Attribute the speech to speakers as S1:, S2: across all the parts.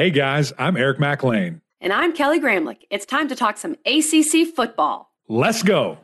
S1: Hey guys, I'm Eric Mac Lain.
S2: And I'm Kelly Gramlich. It's time to talk some ACC football.
S1: Let's go.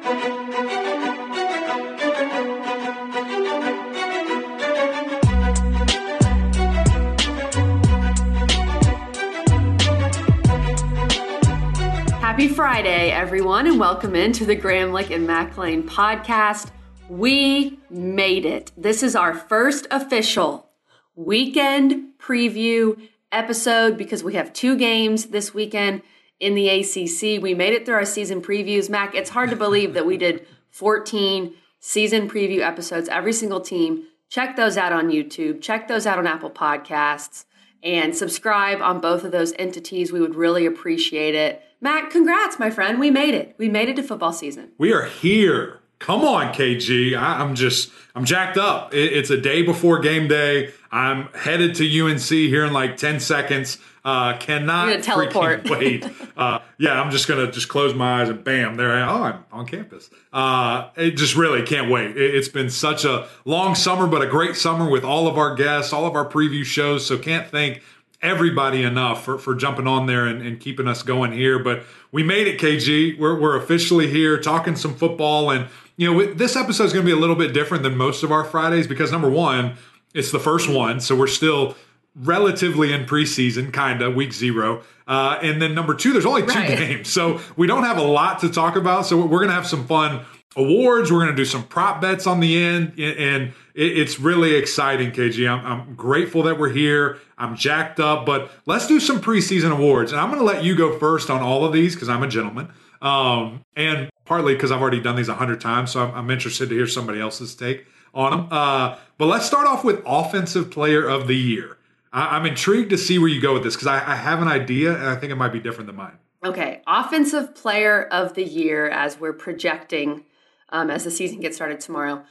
S2: Happy Friday, everyone, and welcome into the Gramlich and Mac Lain podcast. We made it. This is our first official weekend preview episode because we have two games this weekend in the ACC. We made it through our season previews. Mac, it's hard to believe that we did 14 season preview episodes, every single team. Check those out on YouTube, check those out on Apple Podcasts, and subscribe on both of those entities. We would really appreciate it. Mac, congrats, my friend. We made it. We made it to football season.
S1: We are here. Come on, KG. I, am just, I'm jacked up. It, it's a day before game day. I'm headed to UNC here in like 10 seconds. Uh, cannot
S2: teleport.
S1: wait. Uh, yeah, I'm just gonna just close my eyes and bam, there I am. Oh, I'm on campus. Uh, it just really can't wait. It, it's been such a long summer, but a great summer with all of our guests, all of our preview shows. So can't thank everybody enough for, for jumping on there and, and, keeping us going here. But we made it, KG. We're, we're officially here talking some football. And, you know, this episode is going to be a little bit different than most of our Fridays because, number one, it's the first one. So we're still relatively in preseason, kind of week zero. Uh, and then number two, there's only two right. games. So we don't have a lot to talk about. So we're going to have some fun awards. We're going to do some prop bets on the end. And it's really exciting, KG. I'm, I'm grateful that we're here. I'm jacked up, but let's do some preseason awards. And I'm going to let you go first on all of these because I'm a gentleman. Um, and partly because I've already done these a hundred times. So I'm, I'm, interested to hear somebody else's take on them. Uh, but let's start off with Offensive Player of the Year. I, am intrigued to see where you go with this because I, I have an idea and I think it might be different than mine.
S2: Okay. Offensive Player of the Year as we're projecting um, as the season gets started tomorrow.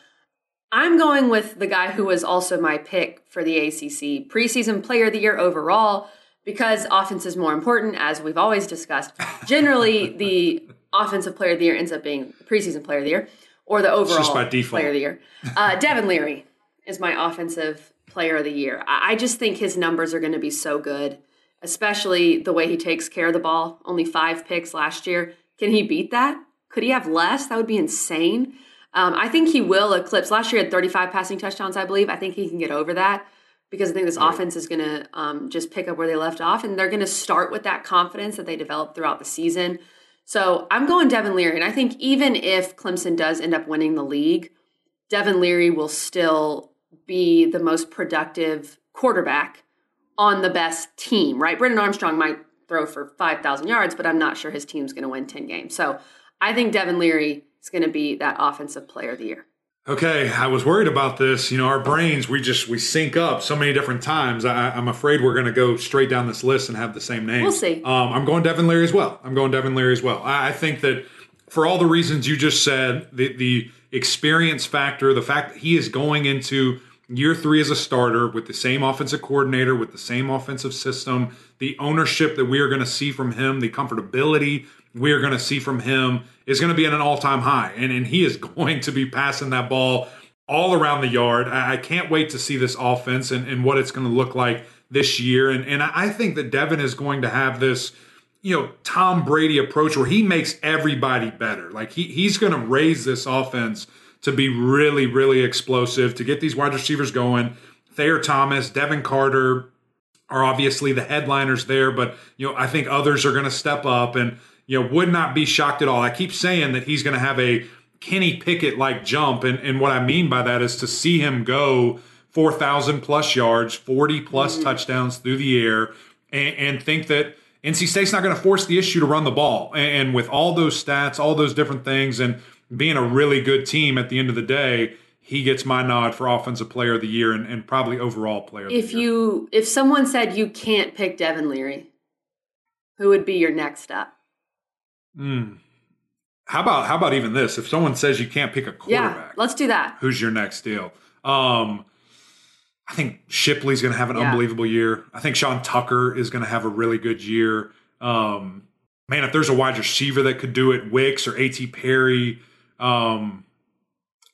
S2: I'm going with the guy who was also my pick for the ACC preseason player of the year overall because offense is more important, as we've always discussed. Generally, the offensive player of the year ends up being the preseason player of the year or the overall player of the year. Uh, Devin Leary is my offensive player of the year. I just think his numbers are going to be so good, especially the way he takes care of the ball. Only five picks last year. Can he beat that? Could he have less? That would be insane. Um, I think he will eclipse. Last year, had 35 passing touchdowns, I believe. I think he can get over that because I think this right. offense is going to um, just pick up where they left off, and they're going to start with that confidence that they developed throughout the season. So I'm going Devin Leary, and I think even if Clemson does end up winning the league, Devin Leary will still be the most productive quarterback on the best team, right? Brennan Armstrong might throw for 5,000 yards, but I'm not sure his team's going to win 10 games. So I think Devin Leary is going to be that offensive player of the year.
S1: Okay, I was worried about this. You know, our brains we just we sync up so many different times. I, am afraid we're going to go straight down this list and have the same name.
S2: We'll see.
S1: Um, I'm going Devin Leary as well. I'm going Devin Leary as well. I, I think that for all the reasons you just said, the the experience factor, the fact that he is going into year three as a starter with the same offensive coordinator, with the same offensive system, the ownership that we are going to see from him, the comfortability we are going to see from him is going to be at an all time high. And, and he is going to be passing that ball all around the yard. I, I can't wait to see this offense and, and what it's going to look like this year. And, and I think that Devin is going to have this, you know, Tom Brady approach where he makes everybody better. Like he, he's going to raise this offense to be really, really explosive, to get these wide receivers going. Thayer Thomas, Devin Carter are obviously the headliners there, but you know, I think others are going to step up and you know, would not be shocked at all. I keep saying that he's going to have a Kenny Pickett like jump. And, and what I mean by that is to see him go 4,000 plus yards, 40 plus mm-hmm. touchdowns through the air, and, and, think that NC State's not going to force the issue to run the ball. And, and with all those stats, all those different things, and being a really good team at the end of the day, he gets my nod for offensive player of the year and, and probably overall player
S2: if you if someone said you can't pick Devin Leary, who would be your next up?
S1: Mm. How about how about even this? If someone says you can't pick a quarterback,
S2: yeah, let's do that.
S1: Who's your next deal? Um, I think Shipley's going to have an yeah. unbelievable year. I think Sean Tucker is going to have a really good year. Um, man, if there's a wide receiver that could do it, Wicks or A.T. Perry, um,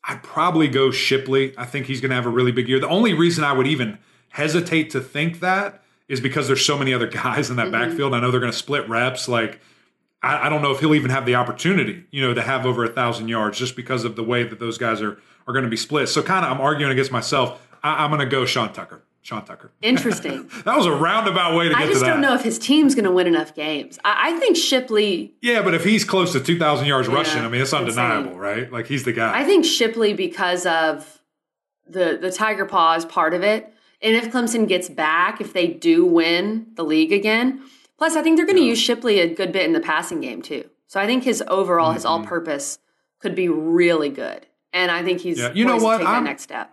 S1: I'd probably go Shipley. I think he's going to have a really big year. The only reason I would even hesitate to think that is because there's so many other guys in that
S2: Mm-hmm.
S1: backfield. I know they're going to split reps. Like, I, I don't know if he'll even have the opportunity, you know, to have over a thousand yards just because of the way that those guys are are going to be split. So kind of, I'm arguing against myself. I, I'm going to go Sean Tucker. Sean Tucker.
S2: Interesting.
S1: That was a roundabout way to get
S2: I
S1: to
S2: just
S1: that.
S2: don't know if his team's going to win enough games. I, I think Shipley.
S1: Yeah, but if he's close to 2,000 yards rushing, I mean, it's
S2: insane.
S1: undeniable, right? Like he's the guy.
S2: I think Shipley because of the the Tiger Paw is part of it, and if Clemson gets back, if they do win the league again, plus I think they're going to use Shipley a good bit in the passing game too. So I think his overall, his
S1: Mm-hmm.
S2: all purpose could be really good, and I think he's
S1: Yeah, you know
S2: poised to
S1: what?
S2: take next step.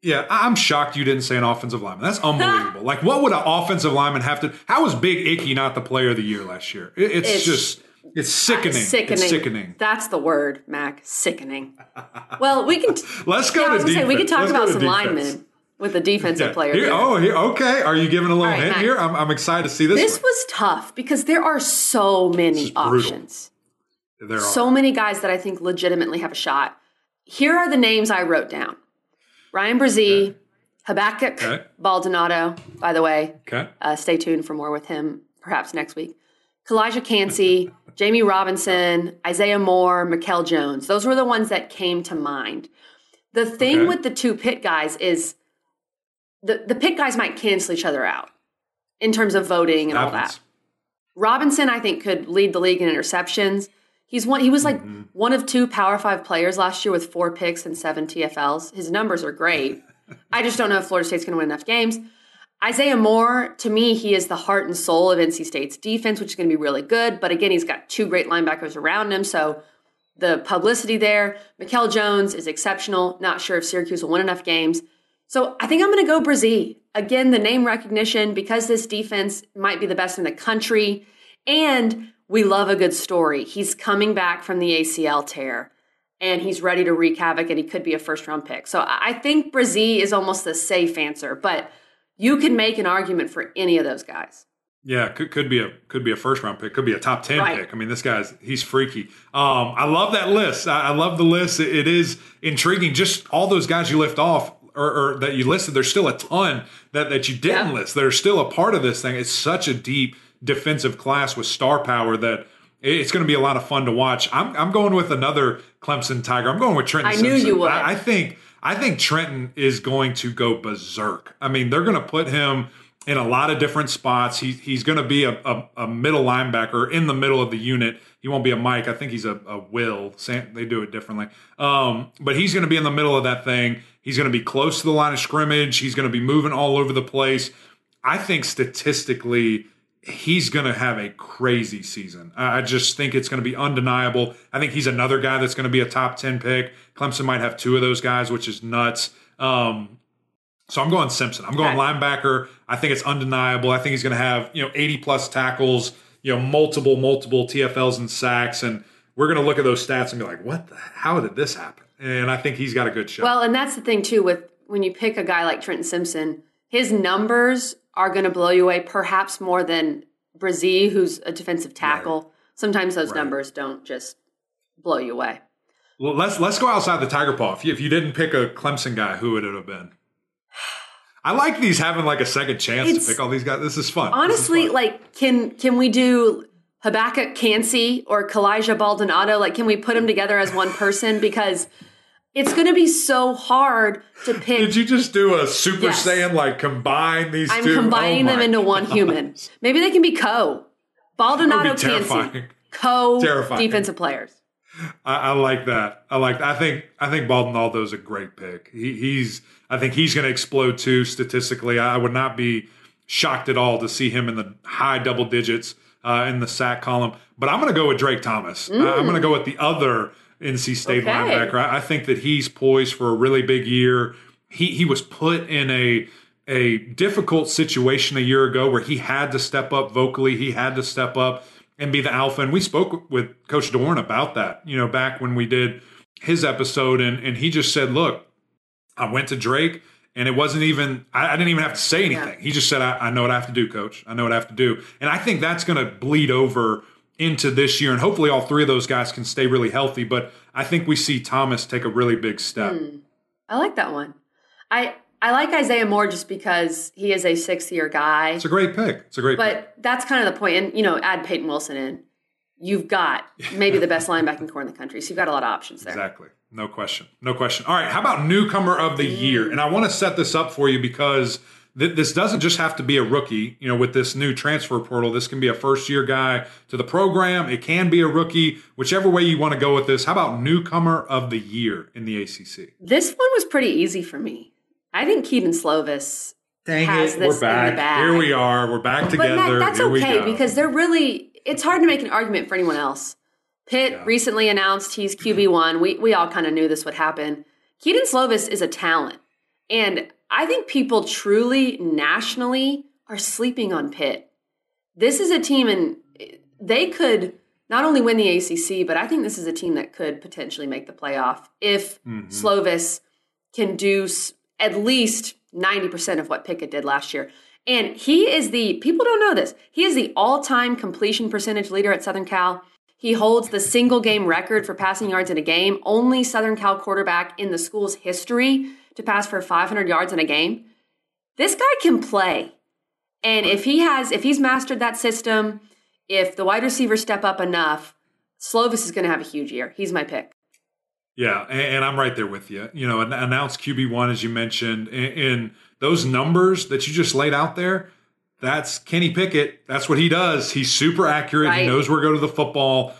S1: Yeah, I- I'm shocked you didn't say an offensive lineman. That's unbelievable. like, what would an offensive lineman have to? How was Big Icky not the player of the year last year? It- it's,
S2: It's-
S1: just, it's sickening.
S2: Sickening.
S1: It's sickening.
S2: That's the word, Mac. Sickening. Well, we can.
S1: Let's go
S2: yeah, I
S1: to
S2: was gonna say we
S1: can
S2: talk
S1: Let's
S2: about some
S1: defense.
S2: linemen with the defensive
S1: Yeah.
S2: player.
S1: Here- oh, here, okay. Are you giving a little
S2: right,
S1: hint
S2: Matt.
S1: here? I'm, I'm excited to see this.
S2: This
S1: one.
S2: was tough because there are so many options.
S1: There are.
S2: so many guys that I think legitimately have a shot. Here are the names I wrote down Bryan Bresee, Habakkuk
S1: Okay.
S2: Baldonado, by the way.
S1: okay.
S2: Uh, stay tuned for more with him perhaps next week. Calijah Kancey, Jamie Robinson, Isaiah Moore, Mikel Jones. Those were the ones that came to mind. The thing
S1: Okay.
S2: with the two pit guys is the, the pit guys might cancel each other out in terms of voting and all that. Robinson, I think, could lead the league in interceptions. He's one. He was like
S1: Mm-hmm.
S2: one of two Power Five players last year with four picks and seven TFLs. His numbers are great. I just don't know if Florida State's going to win enough games. Isaiah Moore, to me, he is the heart and soul of NC State's defense, which is going to be really good. But again, he's got two great linebackers around him, so the publicity there. Mikel Jones is exceptional. Not sure if Syracuse will win enough games. So I think I'm going to go Bresee. Again, the name recognition because this defense might be the best in the country, and we love a good story. He's coming back from the ACL tear, and he's ready to wreak havoc, and he could be a first round pick. So I think Bresee is almost the safe answer, but you can make an argument for any of those guys.
S1: Yeah, could could be a could be a first round pick, could be a top ten
S2: Right.
S1: pick. I mean, this guy's he's freaky. Um, I love that list. I, I love the list. It, it is intriguing. Just all those guys you lift off or, or that you listed. There's still a ton that that you didn't
S2: Yeah.
S1: list that are still a part of this thing. It's such a deep defensive class with star power that it's going to be a lot of fun to watch. I'm I'm going with another Clemson Tiger. I'm going with Trenton.
S2: I knew you would.
S1: I, I think I think Trenton is going to go berserk. I mean, they're going to put him in a lot of different spots. He, he's going to be a, a, a middle linebacker in the middle of the unit. He won't be a Mike. I think he's a, a Will. Sam, they do it differently. Um, but he's going to be in the middle of that thing. He's going to be close to the line of scrimmage. He's going to be moving all over the place. I think statistically, he's going to have a crazy season. I just think it's going to be undeniable. I think he's another guy that's going to be a top 10 pick. Clemson might have two of those guys, which is nuts. Um, so I'm going Simpson. I'm going
S2: Okay.
S1: linebacker. I think it's undeniable. I think he's going to have, you know, 80 plus tackles, you know, multiple, multiple TFLs and sacks. And we're going to look at those stats and be like, what the, how did this happen? And I think he's got a good shot.
S2: Well, and that's the thing too with when you pick a guy like Trenton Simpson, his numbers are going to blow you away, perhaps more than Bresee, who's a defensive tackle. Sometimes those
S1: Right.
S2: numbers don't just blow you away.
S1: Well, let's let's go outside the tiger paw. If you, if you didn't pick a Clemson guy, who would it have been? I like these having like a second chance
S2: It's-
S1: to pick all these guys. This is fun. This is
S2: Honestly,
S1: fun.
S2: like, can can we do Habakkuk Kancey or Calijah Baldonado? Like, can we put them together as one person? Because it's going to be so hard to pick.
S1: did you just do a Super
S2: Yes.
S1: Saiyan like combine these
S2: I'm
S1: two?
S2: Oh combining
S1: Oh
S2: them into one human. Maybe they can be co. Baldonado
S1: Kancey,
S2: co
S1: Terrifying.
S2: defensive players.
S1: I, I like that. I like. That. I think. I think Baldonaldo's a great pick. He, he's. I think he's going to explode too. Statistically, I would not be shocked at all to see him in the high double digits uh, in the sack column. But I'm going to go with Drake Thomas. Uh, I'm going to go with the other NC State
S2: Okay.
S1: linebacker. I, I think that he's poised for a really big year. He he was put in a a difficult situation a year ago where he had to step up vocally. He had to step up and be the alpha. And we spoke with Coach Doeren about that, you know, back when we did his episode. And, and he just said, look, I went to Drake and it wasn't even, I, I didn't even have to say anything. He just said, I, I know what I have to do, coach. I know what I have to do. And I think that's going to bleed over into this year. And hopefully all three of those guys can stay really healthy. But I think we see Thomas take a really big step. Hmm.
S2: I like that one. I I like Isaiah Moore just because he is a sixth year guy.
S1: It's a great pick. It's a great pick.
S2: but
S1: pick.
S2: that's kind of the point. And, you know, add Peyton Wilson in. You've got maybe the best linebacking core in the country. So you've got a lot of options there.
S1: Exactly. No question. No question. All right. How about newcomer of the year? And I want to set this up for you because th- this doesn't just have to be a rookie. You know, with this new transfer portal, this can be a first year guy to the program. It can be a rookie. Whichever way you want to go with this. How about newcomer of the year in the ACC?
S2: This one was pretty easy for me. I think Kedon Slovis
S1: Dang
S2: has
S1: it,
S2: this
S1: we're
S2: in
S1: back.
S2: the bag.
S1: Here we are. We're back
S2: But
S1: together.
S2: that, that's
S1: Here we
S2: okay
S1: go.
S2: because they're really, it's hard to make an argument for anyone else. Pitt
S1: Yeah.
S2: recently announced he's QB1. We, we all kind of knew this would happen. Kedon Slovis is a talent. And I think people truly, nationally, are sleeping on Pitt. This is a team, and they could not only win the ACC, but I think this is a team that could potentially make the playoff if
S1: Mhm.
S2: Slovis can do at least 90% of what Pickett did last year. And he is the, people don't know this, he is the all time completion percentage leader at Southern Cal. He holds the single game record for passing yards in a game, only Southern Cal quarterback in the school's history to pass for 500 yards in a game. This guy can play. And if he has, if he's mastered that system, if the wide receivers step up enough, Slovis is going to have a huge year. He's my pick.
S1: Yeah, and, I'm right there with you. You know, an- announced QB one as you mentioned, and those numbers that you just laid out there. That's Kenny Pickett. That's what he does. He's super accurate. He knows where to go to the football.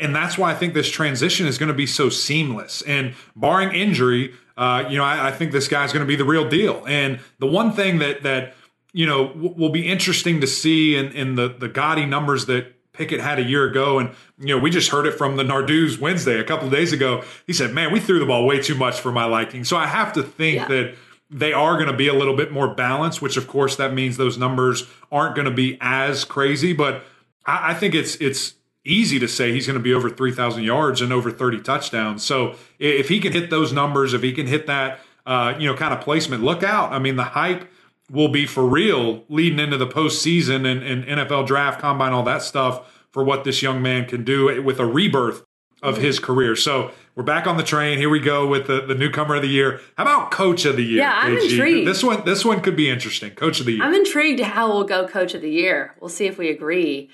S1: And that's why I think this transition is going to be so seamless. And barring injury, uh, you know, I, I think this guy's going to be the real deal. And the one thing that that you know w- will be interesting to see in, in the the gaudy numbers that Pickett had a year ago, and you know, we just heard it from the Narduz Wednesday a couple of days ago. He said, "Man, we threw the ball way too much for my liking." So I have to think
S2: Yeah.
S1: that they are going to be a little bit more balanced, which of course that means those numbers aren't going to be as crazy. But I, I think it's it's easy to say he's going to be over three thousand yards and over thirty touchdowns. So if he can hit those numbers, if he can hit that, uh, you know, kind of placement, look out. I mean, the hype will be for real leading into the postseason and, and NFL draft, combine, all that stuff for what this young man can do with a rebirth of his career. So we're back on the train. Here we go with the, the newcomer of the year. How about coach of the year?
S2: Yeah, I'm
S1: KG?
S2: intrigued.
S1: This one, this one could be interesting. Coach of the year.
S2: I'm intrigued how we'll go coach of the year. We'll see if we agree.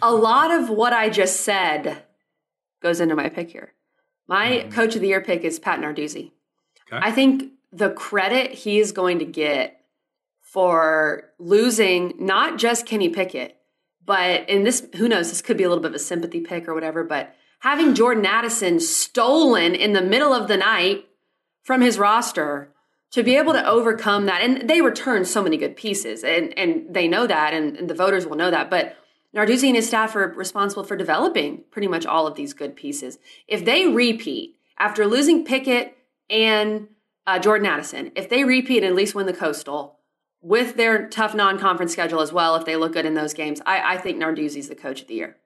S2: a lot of what I just said goes into my pick here. My hmm. coach of the year pick is Pat Narduzzi.
S1: Okay.
S2: I think the credit he is going to get for losing not just Kenny Pickett, but in this, who knows, this could be a little bit of a sympathy pick or whatever, but having Jordan Addison stolen in the middle of the night from his roster to be able to overcome that. And they return so many good pieces and, and they know that and, and the voters will know that. But narduzzi and his staff are responsible for developing pretty much all of these good pieces. If they repeat after losing pickett and uh, jordan addison if they repeat and at least win the coastal with their tough non-conference schedule as well if they look good in those games i, I think narduzzi's the coach of the year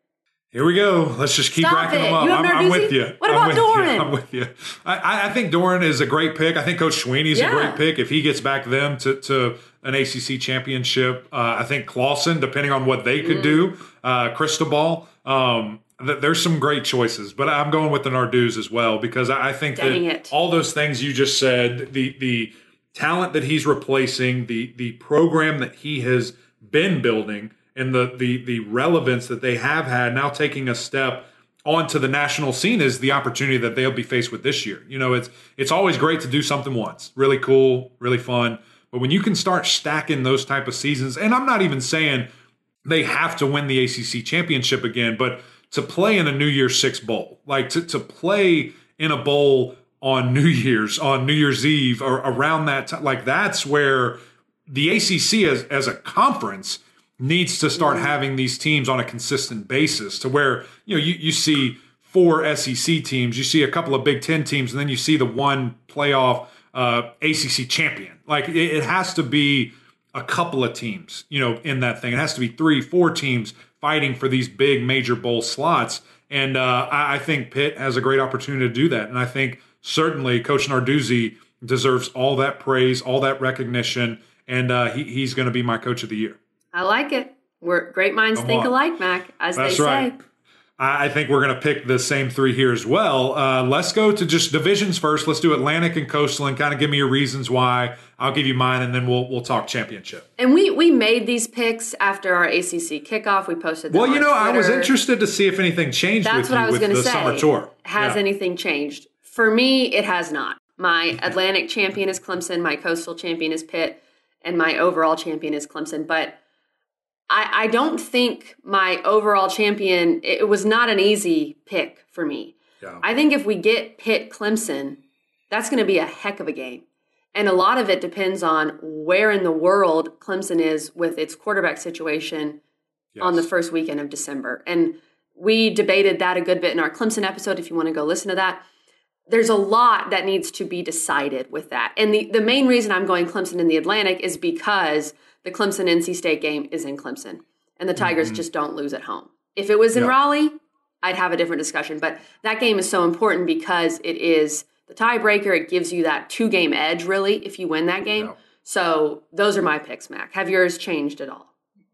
S1: Here we go. Let's just keep
S2: Stop
S1: racking
S2: it.
S1: them up.
S2: You
S1: I'm, I'm with you.
S2: What
S1: I'm
S2: about
S1: with
S2: Doeren?
S1: You. I'm with you. I- I, think Doeren is a great pick. I think Coach Swinney's
S2: Yeah.
S1: a great pick. If he gets back them to, to an ACC championship, uh, I think Clawson, depending on what they could do,
S2: Mm.
S1: uh, Cristobal, um, th- there's some great choices. But I'm going with the Narduz as well because I, I think
S2: Dang
S1: that
S2: it.
S1: all those things you just said, the the talent that he's replacing, the the program that he has been building, and the the the relevance that they have had now taking a step onto the national scene is the opportunity that they'll be faced with this year. You know, it's it's always great to do something once, really cool, really fun. But when you can start stacking those type of seasons, and I'm not even saying they have to win the ACC championship again, but to play in a New Year's Six bowl, like to, to play in a bowl on New Year's, on New Year's Eve, or around that time, like that's where the ACC as, as a conference needs to start having these teams on a consistent basis to where, you know, you, you see four SEC teams, you see a couple of Big Ten teams, and then you see the one playoff uh, ACC champion. Like it, it has to be a couple of teams, you know, in that thing. It has to be three, four teams fighting for these big major bowl slots. And uh, I, I think Pitt has a great opportunity to do that. And I think certainly Coach Narduzzi deserves all that praise, all that recognition, and uh, he, he's going to be my coach of the year.
S2: I like it we're great minds
S1: Come
S2: think
S1: on.
S2: alike mac as
S1: That's
S2: they say
S1: I I think we're going to pick the same three here as well. Uh, let's go to just divisions first. Let's do Atlantic and Coastal and kind of give me your reasons why. I'll give you mine, and then we'll we'll talk championship.
S2: And we we made these picks after our ACC kickoff. We posted. Them
S1: Well, you know, I was interested to see if anything changed
S2: That's
S1: with
S2: what I was going to say.
S1: summer tour.
S2: Has
S1: Yeah.
S2: anything changed? For me, it has not. My Atlantic champion is Clemson. My coastal champion is Pitt, and my overall champion is Clemson. But I, I don't think my overall champion. It was not an easy pick for me.
S1: Yeah.
S2: I think if we get Pitt Clemson, that's going to be a heck of a game. And a lot of it depends on where in the world Clemson is with its quarterback situation on the first weekend of December. And we debated that a good bit in our Clemson episode if you want to go listen to that. There's a lot that needs to be decided with that. And the, the main reason I'm going Clemson in the Atlantic is because the Clemson NC State game is in Clemson and the Tigers just don't lose at home. If it was in
S1: Yeah.
S2: Raleigh, I'd have a different discussion. But that game is so important because it is the tiebreaker. It gives you that two game edge, really, if you win that game.
S1: Yeah.
S2: So those are my picks, Mac. Have yours changed at all?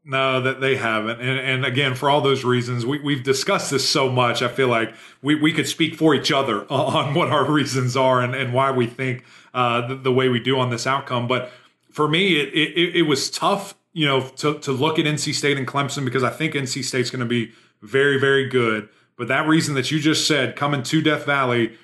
S1: No, that they haven't. And, and again, for all those reasons, we, we've discussed this so much. I feel like we, we could speak for each other on what our reasons are and, and why we think uh, the, the way we do on this outcome. But for me, it, it, it was tough, you know, to, to look at NC State and Clemson because I think NC State's going to be very, very good. But that reason that you just said, coming to Death Valley,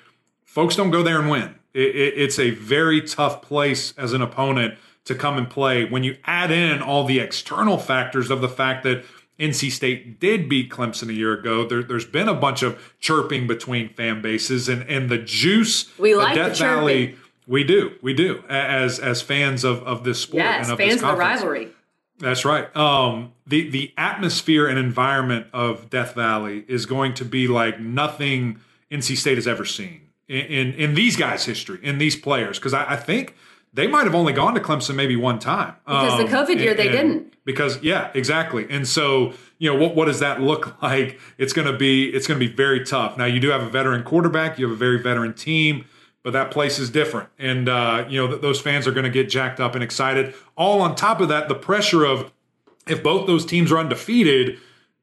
S1: folks don't go there and win. It, it, it's a very tough place as an opponent to come and play. When you add in all the external factors of the fact that NC State did beat Clemson a year ago, there, there's been a bunch of chirping between fan bases, and and the juice.
S2: We like the
S1: Death
S2: chirping.
S1: Valley. We do, we do, as as fans of of this sport
S2: Yes,
S1: and of
S2: fans
S1: this
S2: of the rivalry.
S1: That's right. Um, the the atmosphere and environment of Death Valley is going to be like nothing NC State has ever seen in in, in these guys' history, in these players, because I, I think they might have only gone to Clemson maybe one time.
S2: Because the
S1: Um,
S2: COVID year, they didn't.
S1: Because yeah, exactly. And so you know what what does that look like? It's going to be it's going to be very tough. Now you do have a veteran quarterback, you have a very veteran team. But that place is different, and uh, you know th- those fans are going to get jacked up and excited. All on top of that, the pressure of if both those teams are undefeated,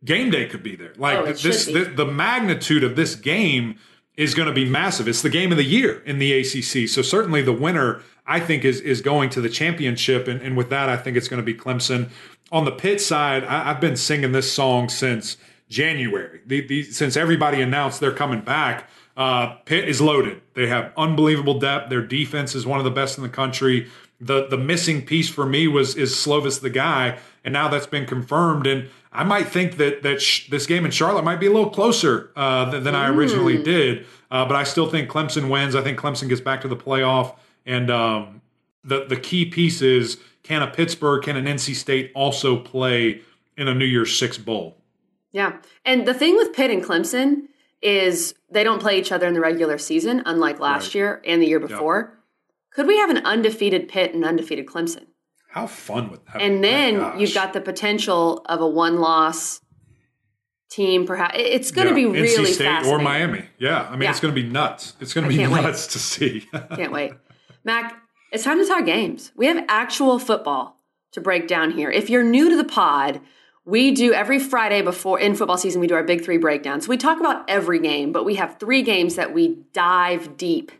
S1: game day could be there. Like
S2: Oh,
S1: this, the, the magnitude of this game is going to be massive. It's the game of the year in the ACC. So certainly the winner, I think, is is going to the championship, and, and with that, I think it's going to be Clemson. On the pit side, I, I've been singing this song since January. The, the, since everybody announced they're coming back, uh, Pitt is loaded. They have unbelievable depth. Their defense is one of the best in the country. The the missing piece for me was is Slovis the guy, and now that's been confirmed. And I might think that that sh- this game in Charlotte might be a little closer uh, than, than I originally did. Uh, but I still think Clemson wins. I think Clemson gets back to the playoff. And um, the the key piece is can a Pittsburgh, can an NC State also play in a New Year's Six bowl?
S2: Yeah. And the thing with Pitt and Clemson is they don't play each other in the regular season, unlike last
S1: Right.
S2: year and the year before. Could we have an undefeated Pitt and undefeated Clemson?
S1: How fun would that?
S2: And then
S1: Gosh.
S2: you've got the potential of a one loss team, perhaps. It's going to
S1: Yeah,
S2: be really
S1: NC State or. Miami. Yeah, I mean
S2: Yeah.
S1: it's going to be nuts. It's going to be
S2: can't wait.
S1: nuts to see.
S2: Can't wait. Mac, it's time to talk games. We have actual football to break down here. If you're new to the pod, we do every Friday before in football season, we do our big three breakdowns. We talk about every game, but we have three games that we dive deep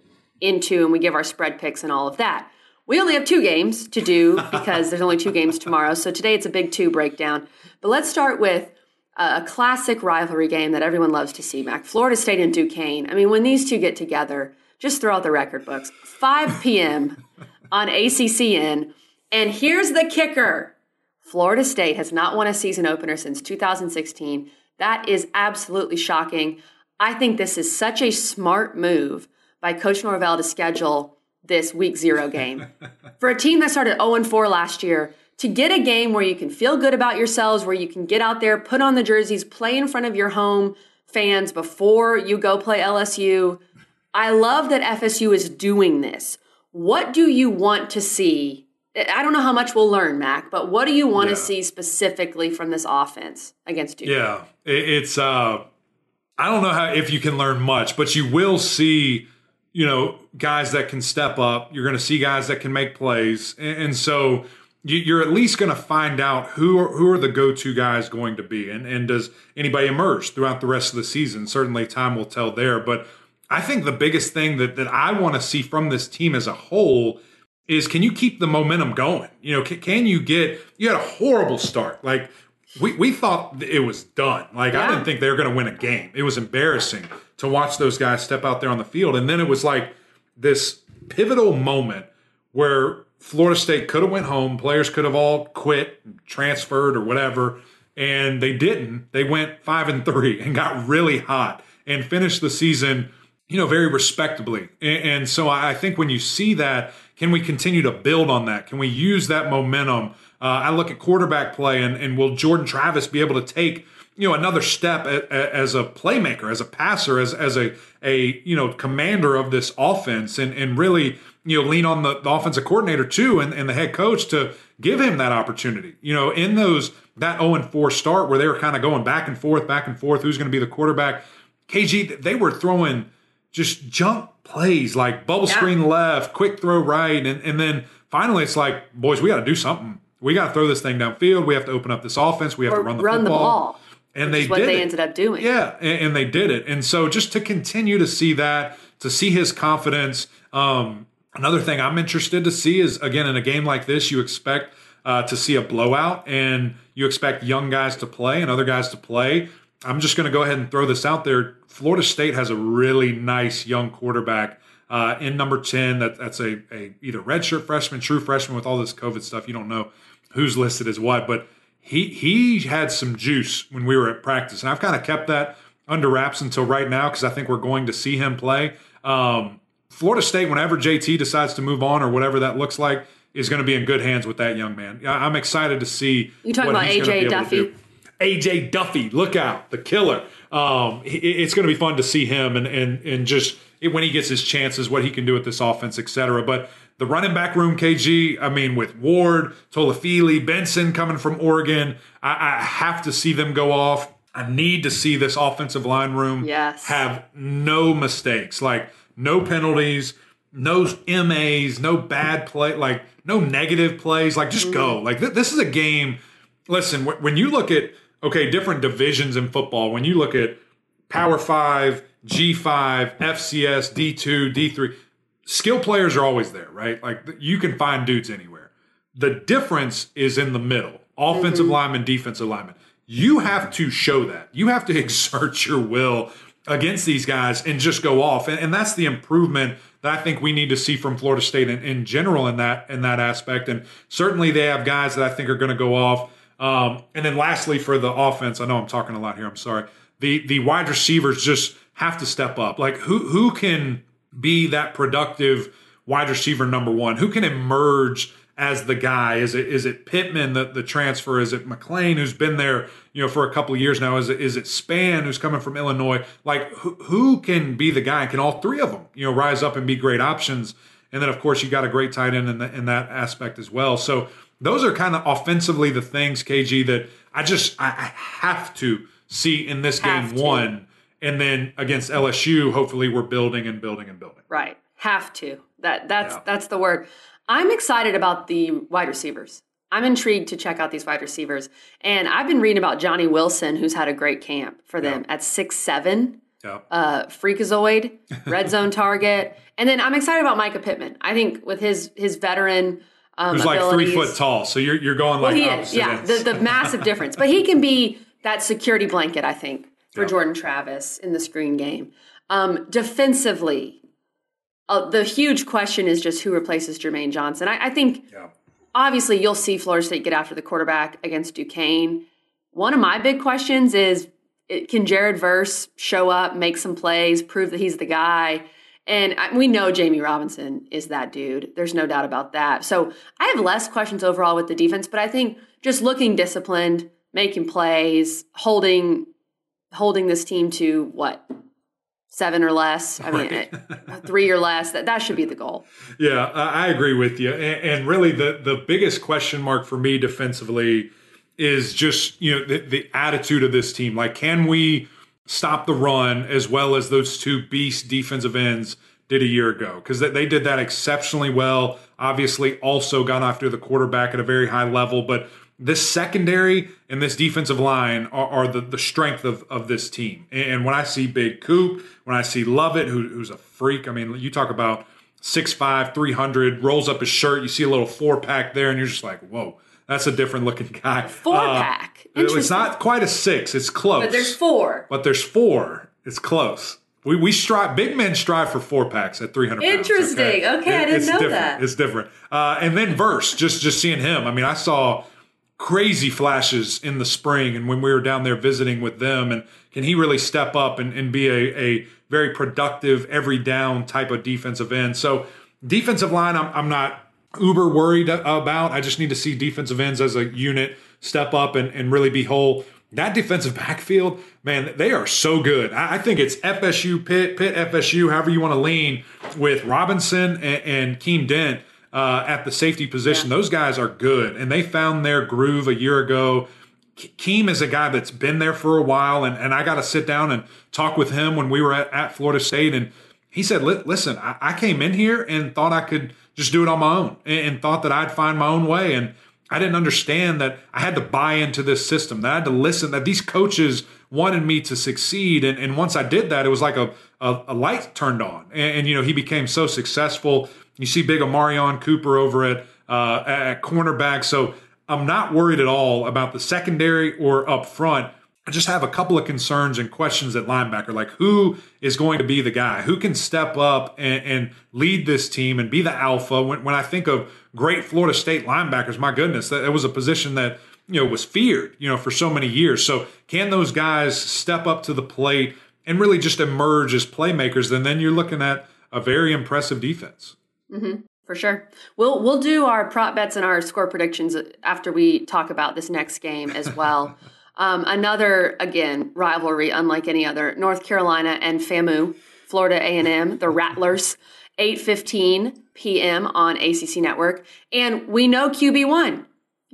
S2: into and we give our spread picks and all of that. We only have two games to do because there's only two games tomorrow. So today it's a big two breakdown. But let's start with a a classic rivalry game that everyone loves to see, Mac. Florida State and Duquesne. I mean, when these two get together, just throw out the record books. 5 p.m. on ACCN. And here's the kicker Florida State has not won a season opener since 2016. That is absolutely shocking. I think this is such a smart move by Coach Norvell to schedule this week zero game. For a team that started 0 4 last year, to get a game where you can feel good about yourselves, where you can get out there, put on the jerseys, play in front of your home fans before you go play LSU. I love that FSU is doing this. What do you want to see? I don't know how much we'll learn, Mac, but what do you want
S1: Yeah.
S2: to see specifically from this offense against Duke?
S1: Yeah, it's. Uh, I don't know how if you can learn much, but you will see, you know, guys that can step up. You're going to see guys that can make plays, and, and so you, you're at least going to find out who are, who are the go-to guys going to be, and and does anybody emerge throughout the rest of the season? Certainly, time will tell there. But I think the biggest thing that that I want to see from this team as a whole is can you keep the momentum going? You know, can, can you get you had a horrible start. Like we, we thought it was done. Like yeah. I didn't think they were going to win a game. It was embarrassing to watch those guys step out there on the field. And then it was like this pivotal moment where Florida State could have went home, players could have all quit, transferred or whatever, and they didn't. They went 5 and 3 and got really hot and finished the season, you know, very respectably. And, and so I think when you see that, can we continue to build on that? Can we use that momentum? Uh, I look at quarterback play, and, and will Jordan Travis be able to take you know another step as a playmaker, as a passer, as as a a you know commander of this offense, and and really you know lean on the, the offensive coordinator too, and, and the head coach to give him that opportunity. You know, in those that 0 and 4 start where they were kind of going back and forth, back and forth, who's going to be the quarterback? KG, they were throwing just jump plays like bubble yeah. screen left, quick throw right, and and then finally it's like, boys, we got to do something we got to throw this thing downfield. We have to open up this offense. We have
S2: or
S1: to run the
S2: run
S1: football.
S2: the ball.
S1: And they did.
S2: what they
S1: it.
S2: ended up doing.
S1: Yeah, and, and, they did it. And so just to continue to see that, to see his confidence. Um, another thing I'm interested to see is again in a game like this, you expect uh, to see a blowout, and you expect young guys to play and other guys to play. I'm just going to go ahead and throw this out there. Florida State has a really nice young quarterback uh, in number 10. That, that's a, a either redshirt freshman, true freshman with all this COVID stuff. You don't know who's listed as what, but he he had some juice when we were at practice, and I've kind of kept that under wraps until right now because I think we're going to see him play. Um, Florida State, whenever JT decides to move on or whatever that looks like, is going to be in good hands with that young man. I'm excited to see.
S2: You talking about AJ Duffy?
S1: AJ Duffy, look out, the killer. Um, it's going to be fun to see him and and and just when he gets his chances, what he can do with this offense, etc. But the running back room, KG, I mean, with Ward, Toafili, Benson coming from Oregon, I, I, have to see them go off. I need to see this offensive line room
S2: yes.
S1: have no mistakes, like no penalties, no MAs, no bad play, like no negative plays, like just mm-hmm. go. Like th- this is a game. Listen, w- when you look at okay, different divisions in football, when you look at Power Five, G5, FCS, D2, D3 skill players are always there, right? Like you can find dudes anywhere. The difference is in the middle offensive mm-hmm. lineman, defensive lineman. You have to show that. You have to exert your will against these guys and just go off. And, and that's the improvement that I think we need to see from Florida State in, in general in that in that aspect. And certainly they have guys that I think are going to go off. Um, and then lastly, for the offense, I know I'm talking a lot here. I'm sorry. The the wide receivers just have to step up. Like who who can be that productive wide receiver number one? Who can emerge as the guy? Is it is it Pittman the, the transfer? Is it McClain who's been there you know for a couple of years now? Is it is it Spann who's coming from Illinois? Like who, who can be the guy? Can all three of them you know rise up and be great options? And then of course you got a great tight end in, the, in that aspect as well. So those are kind of offensively the things KG that I just I, have to see in this have game to. one and then against LSU, hopefully we're building and building and building.
S2: Right. Have to. That that's yeah. that's the word. I'm excited about the wide receivers. I'm intrigued to check out these wide receivers. And I've been reading about Johnny Wilson, who's had a great camp for them yeah. at six seven.
S1: Yeah.
S2: Uh, freakazoid, red zone target, and then I'm excited about Mycah Pittman. I think with his his veteran um,
S1: who's like three foot tall, so you're you're going like
S2: well, he yeah, the, the massive difference. But he can be that security blanket, I think, for yeah. Jordan Travis in the screen game. Um, defensively, uh, the huge question is just who replaces Jermaine Johnson. I, I think yeah. obviously you'll see Florida State get after the quarterback against Duquesne. One of my big questions is can Jared Verse show up, make some plays, prove that he's the guy? And we know Jamie Robinson is that dude. There's no doubt about that. So I have less questions overall with the defense, but I think just looking disciplined, making plays, holding holding this team to what seven or less. I mean, right. three or less. That that should be the goal.
S1: Yeah, I agree with you. And, and, really, the the biggest question mark for me defensively is just you know the, the attitude of this team. Like, can we stop the run as well as those two beast defensive ends? Did a year ago because they did that exceptionally well. Obviously, also got after the quarterback at a very high level, but this secondary and this defensive line are, are, the, the strength of, of this team. And when I see Big Coop, when I see Lovett, who, who's a freak, I mean, you talk about 6'5", 300, rolls up his shirt. You see a little four pack there, and you're just like, whoa, that's a different looking guy.
S2: Four uh, pack.
S1: It's not quite a six. It's close.
S2: But there's four.
S1: But there's four. It's close. We, we strive, big men strive for four packs at 300
S2: Interesting.
S1: Pounds,
S2: okay? okay, I didn't
S1: it's
S2: know
S1: different.
S2: that.
S1: It's different. Uh, and then Verse, just just seeing him. I mean, I saw crazy flashes in the spring and when we were down there visiting with them. And can he really step up and, and be a, a very productive, every down type of defensive end? So, defensive line, I'm, I'm not uber worried about. I just need to see defensive ends as a unit step up and, and really be whole that defensive backfield, man, they are so good. I, think it's FSU, Pitt, Pitt, FSU, however you want to lean with Robinson and, and Keem Dent uh, at the safety position. Yeah. Those guys are good, and they found their groove a year ago. Keem is a guy that's been there for a while, and, and I got to sit down and talk with him when we were at, at Florida State. And he said, Listen, I, I, came in here and thought I could just do it on my own and, and thought that I'd find my own way. And I didn't understand that I had to buy into this system, that I had to listen, that these coaches wanted me to succeed. And, and once I did that, it was like a, a, a light turned on. And, and, you know, he became so successful. You see big Amarion Cooper over at, uh, at cornerback. So I'm not worried at all about the secondary or up front. I just have a couple of concerns and questions at linebacker. Like, who is going to be the guy? Who can step up and, and lead this team and be the alpha? When, when, I think of great Florida State linebackers, my goodness, that, that was a position that you know was feared, you know, for so many years. So, can those guys step up to the plate and really just emerge as playmakers? And then you're looking at a very impressive defense.
S2: Mm-hmm. For sure. We'll we'll do our prop bets and our score predictions after we talk about this next game as well. Um, another again rivalry, unlike any other. North Carolina and FAMU, Florida A and M, the Rattlers, eight fifteen p.m. on ACC Network, and we know QB one.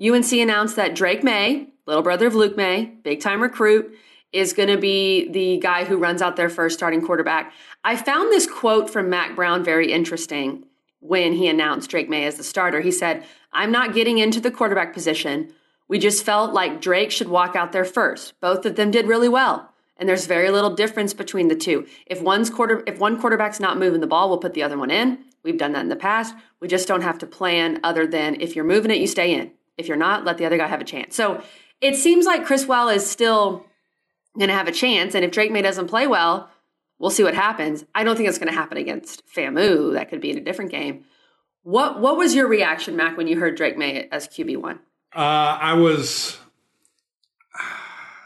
S2: UNC announced that Drake Maye, little brother of Luke Maye, big time recruit, is going to be the guy who runs out their first starting quarterback. I found this quote from Mack Brown very interesting when he announced Drake Maye as the starter. He said, I'm not getting into the quarterback position. We just felt like Drake should walk out there first. Both of them did really well. And there's very little difference between the two. If one's quarter if one quarterback's not moving the ball, we'll put the other one in. We've done that in the past. We just don't have to plan other than if you're moving it, you stay in. If you're not, let the other guy have a chance. So it seems like Criswell is still going to have a chance. And if Drake Maye doesn't play well, we'll see what happens. I don't think it's going to happen against FAMU. That could be in a different game. What What was your reaction, Mac, when you heard Drake Maye as QB one?
S1: Uh, I was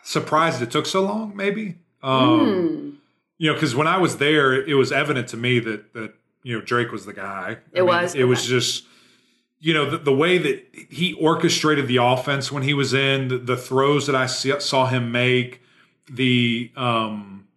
S1: surprised it took so long. Maybe, um, mm. you know, because when I was there, it was evident to me that that you know Drake was the guy.
S2: I it mean, was.
S1: It was just you know the, the, way that he orchestrated the offense when he was in the, the throws that I see, saw him make the um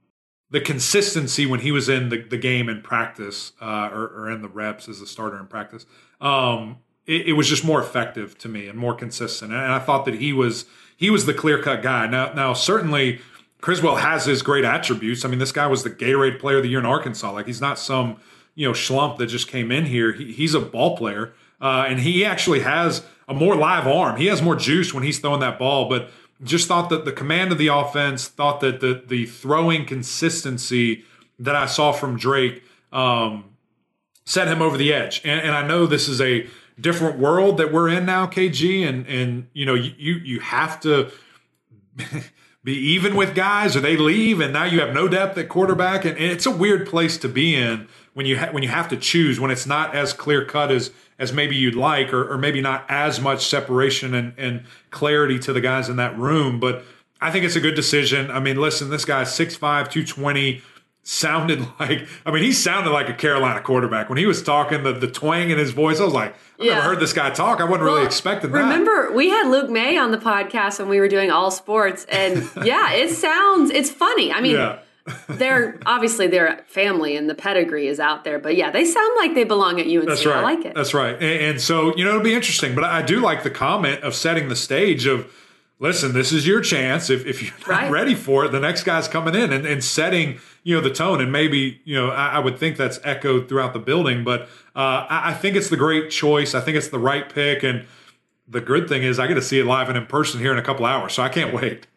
S1: the consistency when he was in the, the game in practice uh, or, or in the reps as a starter in practice um it, it, was just more effective to me and more consistent. And I thought that he was he was the clear cut guy. Now now certainly Criswell has his great attributes. I mean, this guy was the Gatorade Player of the Year in Arkansas. Like he's not some you know schlump that just came in here. He, he's a ball player, uh, and he actually has a more live arm. He has more juice when he's throwing that ball. But just thought that the command of the offense, thought that the the throwing consistency that I saw from Drake um, set him over the edge. And, and I know this is a different world that we're in now, KG, and and you know you you have to be even with guys, or they leave, and now you have no depth at quarterback, and, it's a weird place to be in when you ha- when you have to choose when it's not as clear cut as as maybe you'd like, or, or maybe not as much separation and, and clarity to the guys in that room, but. I think it's a good decision. I mean, listen, this guy's 6'5, 220 sounded like I mean he sounded like a Carolina quarterback when he was talking the the twang in his voice I was like I've yeah. never heard this guy talk. I wasn't well, really expecting
S2: that. remember we had Luke Maye on the podcast when we were doing all sports and yeah it sounds it's funny. I mean yeah. they're obviously their family and the pedigree is out there but yeah they sound like they belong at UNC
S1: that's right.
S2: I like it.
S1: That's right. And, and so you know it'll be interesting but I do like the comment of setting the stage of listen, this is your chance. If, if you're not right. ready for it, the next guy's coming in and, and setting, you know, the tone. And maybe, you know, I, I would think that's echoed throughout the building, but uh, I, I, think it's the great choice. I think it's the right pick. And the good thing is I get to see it live and in person here in a couple hours. So I can't wait.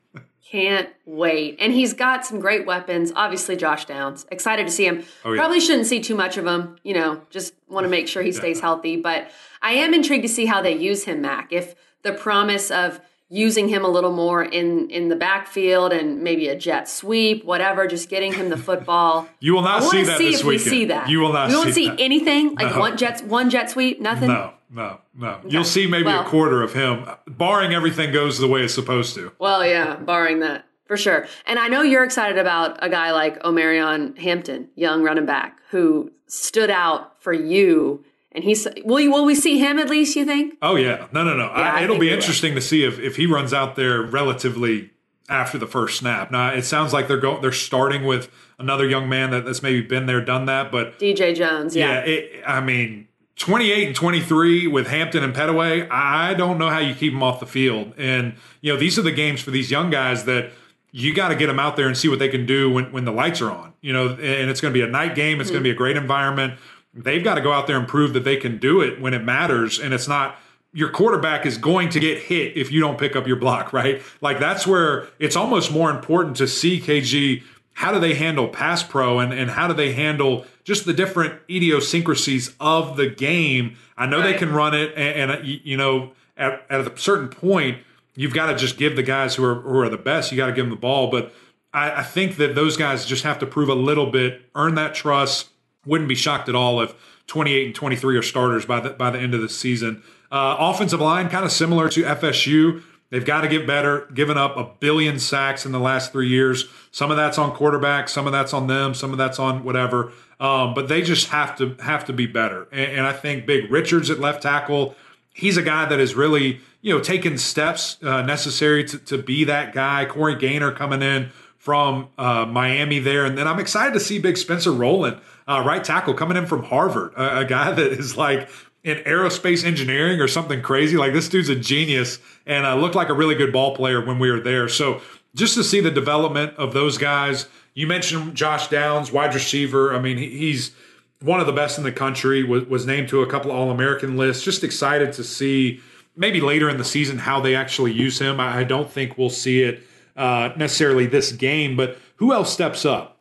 S2: Can't wait. And he's got some great weapons. Obviously, Josh Downs. Excited to see him.
S1: Oh, yeah.
S2: Probably shouldn't see too much of him. You know, just want to make sure he stays healthy. But I am intrigued to see how they use him, Mac. If the promise of using him a little more in in the backfield and maybe a jet sweep, whatever, just getting him the football.
S1: You will not
S2: I
S1: see that
S2: see
S1: this
S2: if we see that.
S1: You will not
S2: We won't
S1: see
S2: see anything like
S1: No.
S2: one jet one jet sweep. Nothing.
S1: No, no, no. You'll see maybe
S2: Well-
S1: a quarter of him, barring everything goes the way it's supposed to.
S2: Well, yeah, barring that for sure. And I know you're excited about a guy like Omarion Hampton, young running back, who stood out for you. And he's will you will we see him at least? You think?
S1: Oh yeah, no, no, no.
S2: Yeah, I
S1: I, it'll be
S2: we will.
S1: interesting to see if if he runs out there relatively after the first snap. Now it sounds like they're going they're starting with another young man that, that's maybe been there, done that, but
S2: DJ Jones,
S1: yeah,
S2: yeah.
S1: it, I mean. 28 and 23 with Hampton and Pettaway, I don't know how you keep them off the field. And, you know, these are the games for these young guys that you got to get them out there and see what they can do when, when the lights are on. You know, and it's going to be a night game. It's going to be a great environment. They've got to go out there and prove that they can do it when it matters. And it's not your quarterback is going to get hit if you don't pick up your block, right? Like that's where it's almost more important to see KG. How do they handle pass pro and, and how do they handle just the different idiosyncrasies of the game? I know they can run it, and, and uh, you you know, at, at a certain point, you've got to just give the guys who are who are the best. You got to give them the ball, but I, I think that those guys just have to prove a little bit, earn that trust. Wouldn't be shocked at all if 28 and 23 are starters by the by the end of the season. Uh, offensive line kind of similar to FSU. They've got to get better. Given up a billion sacks in the last three years. Some of that's on quarterback. Some of that's on them. Some of that's on whatever. Um, but they just have to have to be better. And, and I think Big Richards at left tackle. He's a guy that has really you know taken steps uh, necessary to, to be that guy. Corey Gaynor coming in from uh, Miami there. And then I'm excited to see Big Spencer Rolland, uh, right tackle, coming in from Harvard, a, a guy that is like in aerospace engineering or something crazy. Like this dude's a genius and uh, looked like a really good ball player when we were there. So just to see the development of those guys. You mentioned Josh Downs, wide receiver. I mean, he, he's one of the best in the country. Was, was named to a couple All American lists. Just excited to see maybe later in the season how they actually use him. I, I don't think we'll see it uh, necessarily this game, but who else steps up?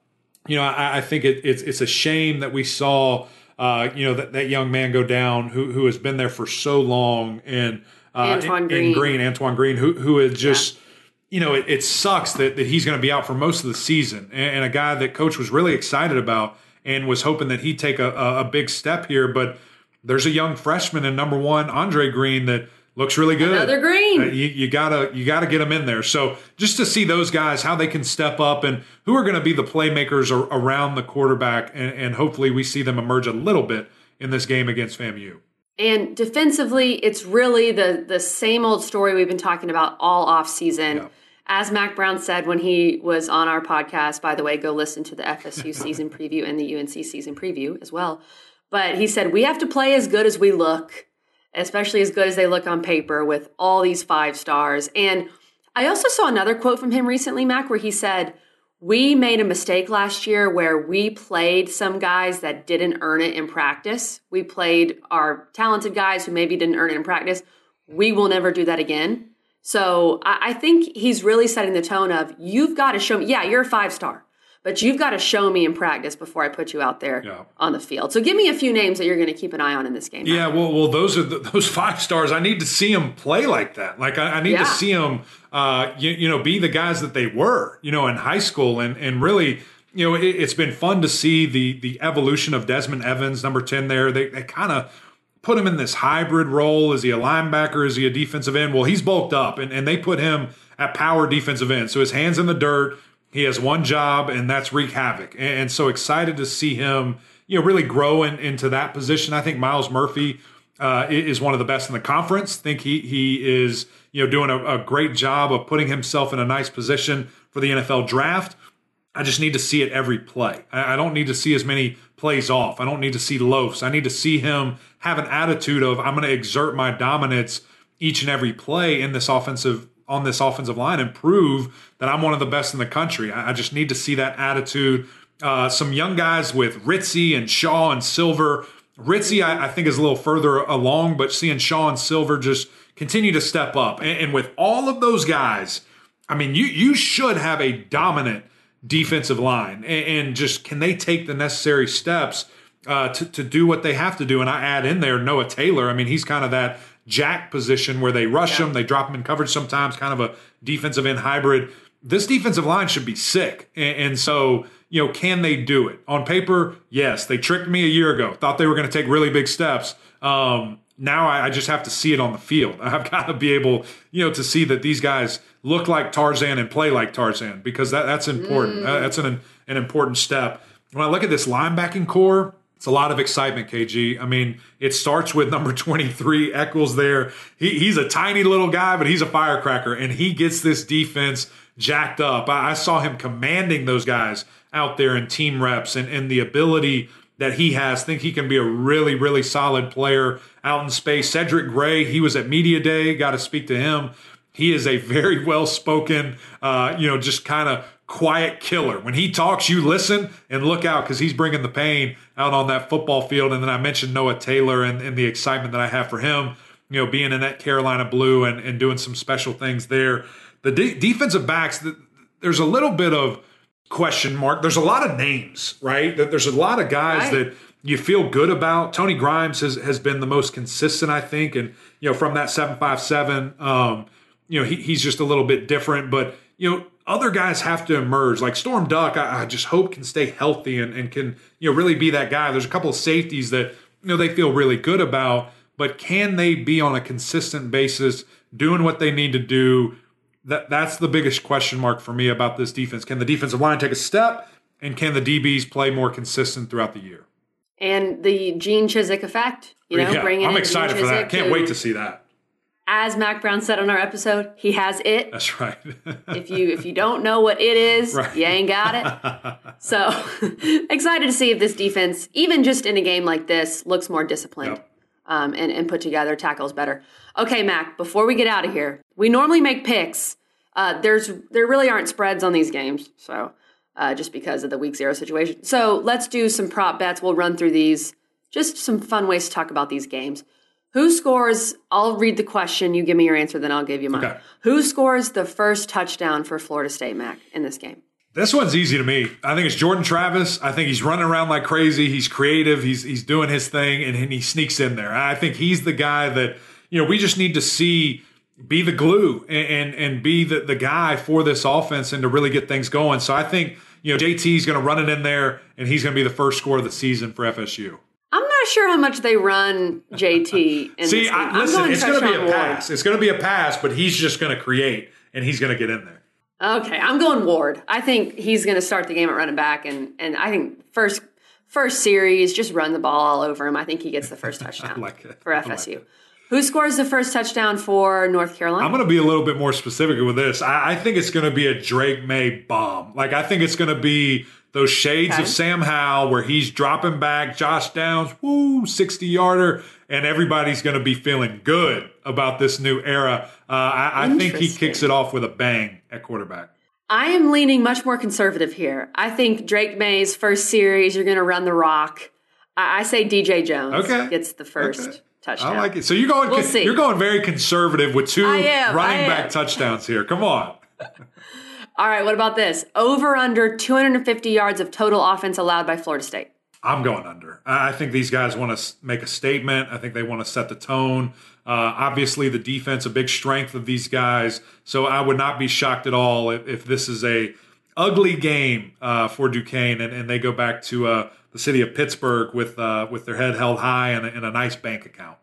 S1: You know, I, I think it, it's it's a shame that we saw uh, you know that, that young man go down who who has been there for so long and uh,
S2: Antoine
S1: in-
S2: Green.
S1: in Green, Antoine Green, who who had just you know it, it sucks that that he's going to be out for most of the season, and, and a guy that coach was really excited about and was hoping that he'd take a, a, a big step here, but there's a young freshman in number one, Andre Greene, that looks really good.
S2: Another Green.
S1: Uh, you, you gotta you gotta get them in there. So just to see those guys how they can step up and who are going to be the playmakers ar- around the quarterback, and, and hopefully we see them emerge a little bit in this game against FAMU.
S2: And defensively, it's really the the same old story we've been talking about all off season.
S1: Yeah.
S2: As Mack Brown said when he was on our podcast, by the way, go listen to the FSU season preview and the UNC season preview as well. But he said we have to play as good as we look, especially as good as they look on paper with all these five stars. And I also saw another quote from him recently, Mac, where he said, We made a mistake last year where we played some guys that didn't earn it in practice. We played our talented guys who maybe didn't earn it in practice. We will never do that again. So I, think he's really setting the tone of you've got to show me, yeah, you're a five star, but you've got to show me in practice before I put you out there
S1: Yeah.
S2: on the field. So give me a few names that you're going to keep an eye on in this game.
S1: Yeah, well, well, those are the, those five stars. I need to see them play like that. Like I, I need
S2: Yeah.
S1: to see them, uh, you, you know, be the guys that they were, you know, in high school, and and really, you know, it, it's been fun to see the the evolution of Desmond Evans, number ten. There, they they kind of put him in this hybrid role. Is he a linebacker? Is he a defensive end? Well, he's bulked up, and, and they put him at power defensive end. So his hands in the dirt. He has one job, and that's wreak havoc. And, and so excited to see him, you know, really grow in, into that position. I think Myles Murphy uh, is one of the best in the conference. think he he is, you know, doing a, a great job of putting himself in a nice position for the NFL draft. I just need to see it every play. I I don't need to see as many plays off. I don't need to see loafs. I need to see him have an attitude of I'm going to exert my dominance each and every play in this offensive on this offensive line and prove that I'm one of the best in the country. I I just need to see that attitude. Uh, some young guys with Ritzie and Shaw and Silver. Ritzie, I, I think, is a little further along, but seeing Shaw and Silver just continue to step up. And, and with all of those guys, I mean, you you should have a dominant defensive line, and, and just can they take the necessary steps uh, to to do what they have to do? And I add in there Noah Taylor. I mean, he's kind of that jack position where they rush yeah. him, they drop them in coverage sometimes, kind of a defensive end hybrid. This defensive line should be sick, and, and so you know, can they do it on paper? Yes, they tricked me a year ago. Thought they were going to take really big steps. Um, now I, I, just have to see it on the field. I've got to be able, you know, to see that these guys look like Tarzan and play like Tarzan because that, that's important. Mm. that's an an important step. When I look at this linebacking corps, it's a lot of excitement, KG. I mean, it starts with number 23, Echols there. He, he's a tiny little guy, but he's a firecracker, and he gets this defense jacked up. I, I saw him commanding those guys out there in team reps and, and the ability that he has. Think he can be a really, really solid player out in space. Cedric Gray, he was at Media Day, got to speak to him. He is a very well spoken, uh, you know, just kind of quiet killer. When he talks, you listen and look out because he's bringing the pain out on that football field. And then I mentioned Noah Taylor and, and the excitement that I have for him, you know, being in that Carolina blue and, and doing some special things there. The de- defensive backs, there's a little bit of question mark. There's a lot of names, right? There's a lot of guys right. that you feel good about. Tony Grimes has, has been the most consistent, I think. And, you know, from that 757, um, you know, he, he's just a little bit different. But, you know, other guys have to emerge. Like Storm Duck, I, I, just hope can stay healthy and, and can, you know, really be that guy. There's a couple of safeties that, you know, they feel really good about, but can they be on a consistent basis doing what they need to do? That that's the biggest question mark for me about this defense. Can the defensive line take a step and can the DBs play more consistent throughout the year?
S2: And the Gene Chizik effect, you know, yeah, bringing
S1: I'm excited for that. Can't wait to see that
S2: as Mack Brown said on our episode, he has it.
S1: That's right.
S2: if you if you don't know what it is, right. you ain't got it. so excited to see if this defense, even just in a game like this, looks more disciplined yep. um, and, and put together, tackles better. Okay, Mac, before we get out of here, we normally make picks. Uh, there's there really aren't spreads on these games, so uh, just because of the week zero situation. So let's do some prop bets. We'll run through these. Just some fun ways to talk about these games. Who scores? I'll read the question. You give me your answer, then I'll give you mine. Okay. Who scores the first touchdown for Florida State, Mac, in this game?
S1: This one's easy to me. I think it's Jordan Travis. I think he's running around like crazy. He's creative. He's he's doing his thing, and, and he sneaks in there. I think he's the guy that you know we just need to see be the glue and and, and be the, the guy for this offense and to really get things going. So I think you know JT's going to run it in there, and he's going to be the first score of the season for FSU
S2: sure how much they run JT. In
S1: See, I, listen, going it's going to be a pass. It's going to be a pass, but he's just going to create and he's going to get in there.
S2: Okay, I'm going Ward. I think he's going to start the game at running back, and and I think first first series just run the ball all over him. I think he gets the first touchdown like for FSU. Like Who scores the first touchdown for North Carolina?
S1: I'm going to be a little bit more specific with this. I, I think it's going to be a Drake Maye bomb. Like I think it's going to be those shades okay. of Sam Howell where he's dropping back, Josh Downs, woo, 60 yarder, and everybody's going to be feeling good about this new era. Uh, I, I think he kicks it off with a bang at quarterback.
S2: I am leaning much more conservative here. I think Drake Maye's first series, you're going to run the rock. I, I say DJ Jones okay. gets the first. Okay. Touchdown.
S1: I like it. So you're going. We'll you're going very conservative with two running back touchdowns here. Come on.
S2: All right, what about this? Over under 250 yards of total offense allowed by Florida State.
S1: I'm going under. I think these guys want to make a statement. I think they want to set the tone. Uh, obviously, the defense a big strength of these guys. So I would not be shocked at all if, if this is a ugly game uh, for Duquesne and, and, they go back to uh, the city of Pittsburgh with uh, with their head held high and a, and a nice bank account.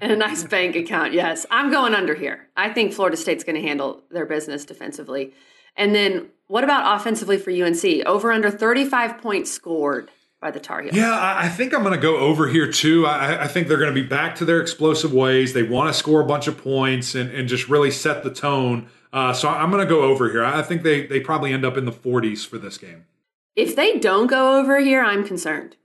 S2: and a nice bank account. Yes, I'm going under here. I think Florida State's going to handle their business defensively. And then what about offensively for UNC? Over under 35 points scored by the Tar Heels.
S1: Yeah, I think I'm going to go over here too. I, I think they're going to be back to their explosive ways. They want to score a bunch of points and, and just really set the tone. Uh, so I'm going to go over here. I think they, they probably end up in the 40s for this game.
S2: If they don't go over here, I'm concerned.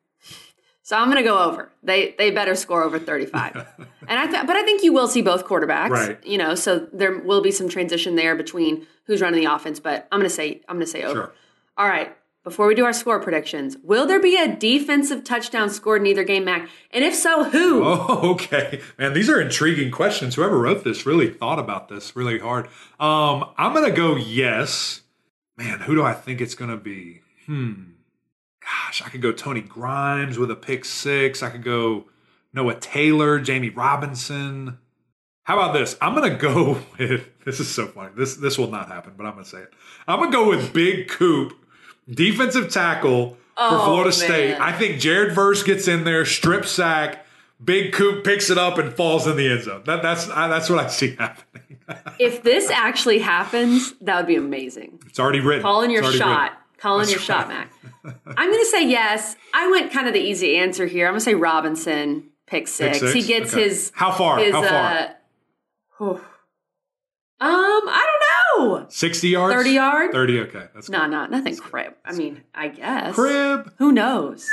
S2: So I'm going to go over. They they better score over 35. and I th- but I think you will see both quarterbacks,
S1: right.
S2: you know, so there will be some transition there between who's running the offense, but I'm going to say I'm going to say over. Sure. All right. before we do our score predictions, will there be a defensive touchdown scored in either game, Mac? And if so, who?
S1: Oh, okay. Man, these are intriguing questions. Whoever wrote this really thought about this really hard. Um, I'm going to go yes. Man, who do I think it's going to be? Hmm. Gosh, I could go Tony Grimes with a pick six. I could go Noah Taylor, Jammie Robinson. How about this? I'm gonna go with this is so funny. This this will not happen, but I'm gonna say it. I'm gonna go with Big Coop, defensive tackle for
S2: Oh,
S1: Florida
S2: man.
S1: State. I think Jared Verse gets in there, strip sack, Big Coop picks it up and falls in the end zone. That, that's I, that's what I see happening.
S2: If this actually happens, that would be amazing.
S1: it's already written.
S2: Calling your shot.
S1: written.
S2: Calling
S1: That's
S2: your shot,
S1: right.
S2: Mac. I'm going to say yes. I went kind of the easy answer here. I'm going to say Robinson, pick six.
S1: six?
S2: He gets
S1: Okay.
S2: his.
S1: How far?
S2: His,
S1: How far?
S2: Uh, whew. um, I don't know.
S1: 60 yards?
S2: 30 yards?
S1: 30, okay. That's
S2: No, no, nothing crib. I mean, I guess.
S1: crib.
S2: Who knows?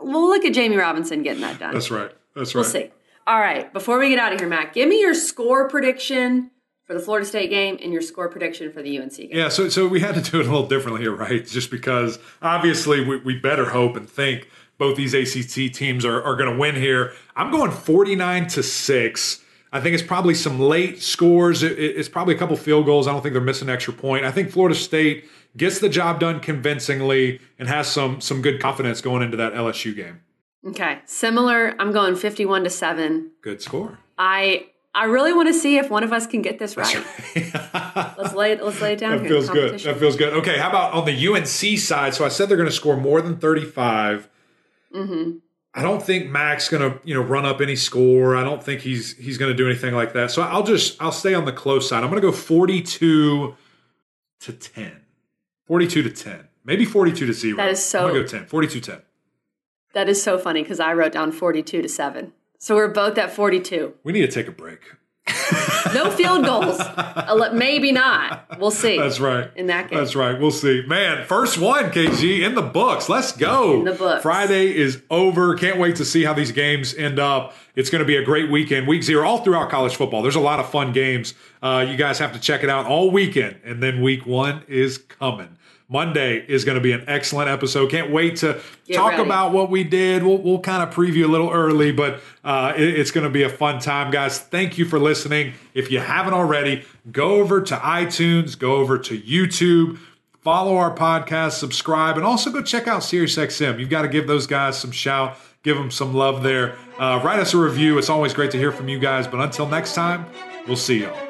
S2: we'll look at Jammie Robinson getting that done.
S1: That's right. That's right.
S2: We'll see. All right, before we get out of here, Matt, give me your score prediction for the Florida State game and your score prediction for the UNC game.
S1: Yeah, so so we had to do it a little differently here, right? Just because obviously we, we better hope and think both these ACC teams are, are going to win here. I'm going 49 to 6. I think it's probably some late scores. It- it- it's probably a couple field goals. I don't think they're missing an extra point. I think Florida State gets the job done convincingly and has some some good confidence going into that LSU game.
S2: Okay, similar. I'm going 51 to 7.
S1: Good score.
S2: I I really want to see if one of us can get this right. let's lay it let's lay it down
S1: That
S2: here.
S1: feels good. That feels good. Okay, how about on the UNC side? So I said they're going to score more than 35.
S2: Mm-hmm.
S1: I don't think Mac's going to, you know, run up any score. I don't think he's he's going to do anything like that. So I'll just I'll stay on the close side. I'm going to go 42 to 10. 42 to 10. Maybe 42 to 0.
S2: That is so-
S1: I'm going to go 10. 42 10.
S2: That is so funny because I wrote down 42 to 7. So we're both at 42.
S1: We need to take a break.
S2: No field goals. Maybe not. We'll see.
S1: That's right.
S2: In that game.
S1: That's right. We'll see. Man, first one, KG, in the books. Let's go.
S2: In the books.
S1: Friday is over. Can't wait to see how these games end up. It's going to be a great weekend. Week zero, all throughout college football. There's a lot of fun games. Uh, you guys have to check it out all weekend. And then week one is coming. Monday is going to be an excellent episode. Can't wait to
S2: Get
S1: talk
S2: ready.
S1: about what we did. We'll, we'll kind of preview a little early, but uh, it- it's going to be a fun time, guys. Thank you for listening. If you haven't already, go over to iTunes, go over to YouTube, follow our podcast, subscribe, and also go check out SiriusXM. You've got to give those guys some shout, give them some love there. Uh, write us a review. It's always great to hear from you guys. But until next time, we'll see y'all.